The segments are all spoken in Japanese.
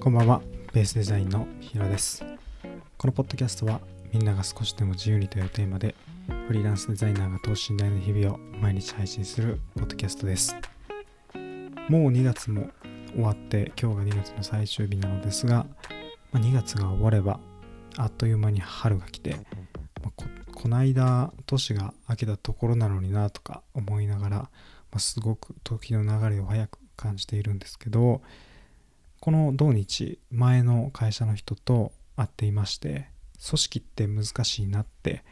こんばんは、ベースデザインのヒロです。このポッドキャストはみんなが少しでも自由にというテーマでフリーランスデザイナーが等身大の日々を毎日配信するポッドキャストです。もう2月も終わって今日が2月の最終日なのですが、ま、2月が終わればあっという間に春が来て、まここないだ年が明けたところなのになとか思いながら、ま、すごく時の流れを早く感じているんですけどこの土日前の会社の人と会っていまして組織って難しいなって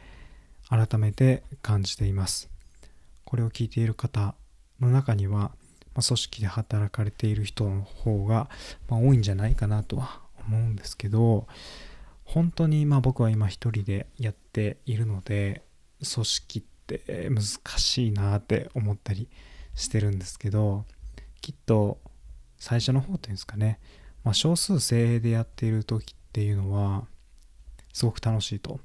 改めて感じています。これを聞いている方の中には、まあ、組織で働かれている人の方が、まあ、多いんじゃないかなとは思うんですけど本当にまあ僕は今一人でやっているので組織って難しいなって思ったりしてるんですけどきっと最初の方っていうんですかね、まあ、少数精鋭でやっている時っていうのはすごく楽しいと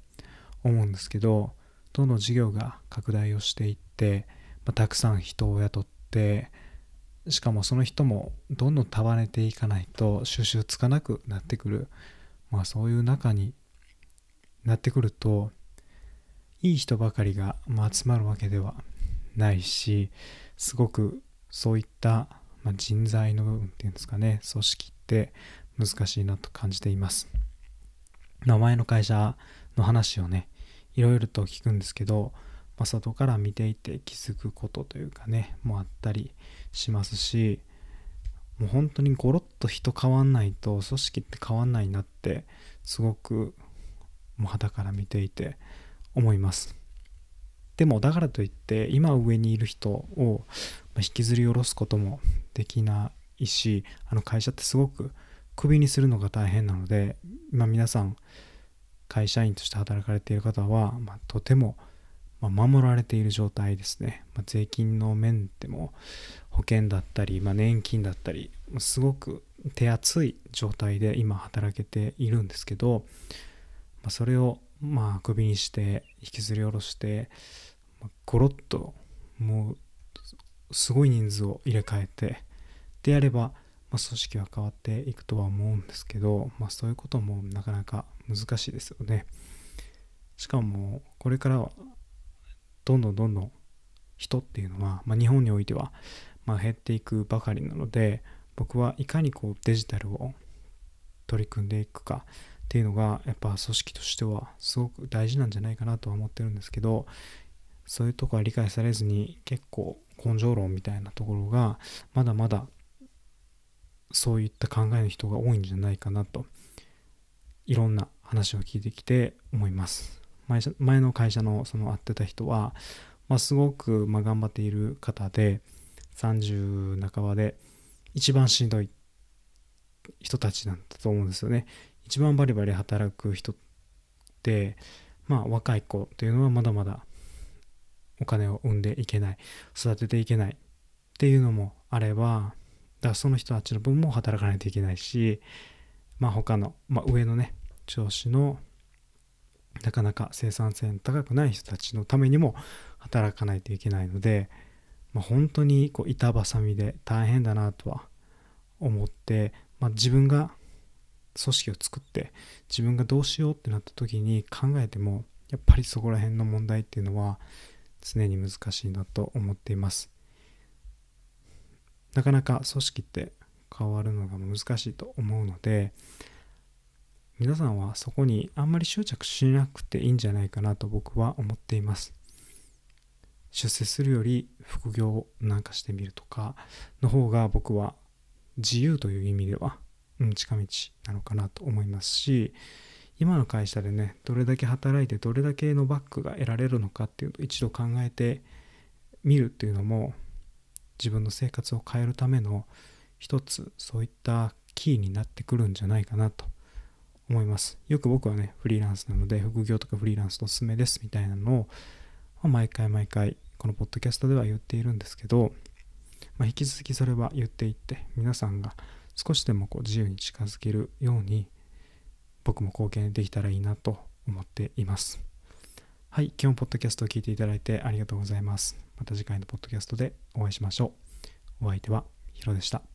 思うんですけどどんどん事業が拡大をしていって、まあ、たくさん人を雇ってしかもその人もどんどん束ねていかないと収集つかなくなってくる、まあ、そういう中になってくるといい人ばかりが、ま、集まるわけではないしすごくそういった、まあ、人材の部分っていうんですかね組織って難しいなと感じています。名前の会社の話をねいろいろと聞くんですけど、まあ、外から見ていて気づくことというかねもあったりしますしもう本当にゴロッと人変わんないと組織って変わんないなってすごくもう肌から見ていて思います。でもだからといって今上にいる人を引きずり下ろすこともできないしあの会社ってすごくクビにするのが大変なので今皆さん会社員として働かれている方は、まあ、とても、ま、守られている状態ですね、ま、税金の面でも保険だったり、ま、年金だったりすごく手厚い状態で今働けているんですけど、ま、それをまあクビにして引きずり下ろしてゴロッともうすごい人数を入れ替えてでやれば、まあ、組織は変わっていくとは思うんですけど、まあ、そういうこともなかなか難しいですよね。しかもこれからはどんどんどんどん人っていうのは、まあ、日本においては、まあ、減っていくばかりなので僕はいかにこうデジタルを取り組んでいくかっていうのがやっぱ組織としてはすごく大事なんじゃないかなとは思ってるんですけどそういうとこは理解されずに結構根性論みたいなところがまだまだそういった考えの人が多いんじゃないかなといろんな話を聞いてきて思います。前の会社のその会ってた人は、まあ、すごくま頑張っている方で30半ばで一番しんどい人たちなんだと思うんですよね。一番バリバリ働く人ってまあ若い子っていうのはまだまだお金を生んでいけない育てていけないっていうのもあればだその人たちの分も働かないといけないしまあ他の、まあ、上のね上司のなかなか生産性の高くない人たちのためにも働かないといけないので、まあ、本当にこう板挟みで大変だなとは思って、まあ、自分が組織を作って自分がどうしようってなった時に考えてもやっぱりそこら辺の問題っていうのは常に難しいなと思っています。なかなか組織って変わるのが難しいと思うので皆さんはそこにあんまり執着しなくていいんじゃないかなと僕は思っています。出世するより副業なんかしてみるとかの方が僕は自由という意味では、近道なのかなと思いますし今の会社でねどれだけ働いてどれだけのバックが得られるのかっていうのを一度考えてみるっていうのも自分の生活を変えるための一つそういったキーになってくるんじゃないかなと思います。よく僕はねフリーランスなので副業とかフリーランスのおすすめですみたいなのを、毎回毎回このポッドキャストでは言っているんですけど、まあ、引き続きそれは言っていって皆さんが少しでもこう自由に近づけるように僕も貢献できたらいいなと思っています。はい、今日もポッドキャストを聞いていただいてありがとうございます。また次回のポッドキャストでお会いしましょう。お相手はヒロでした。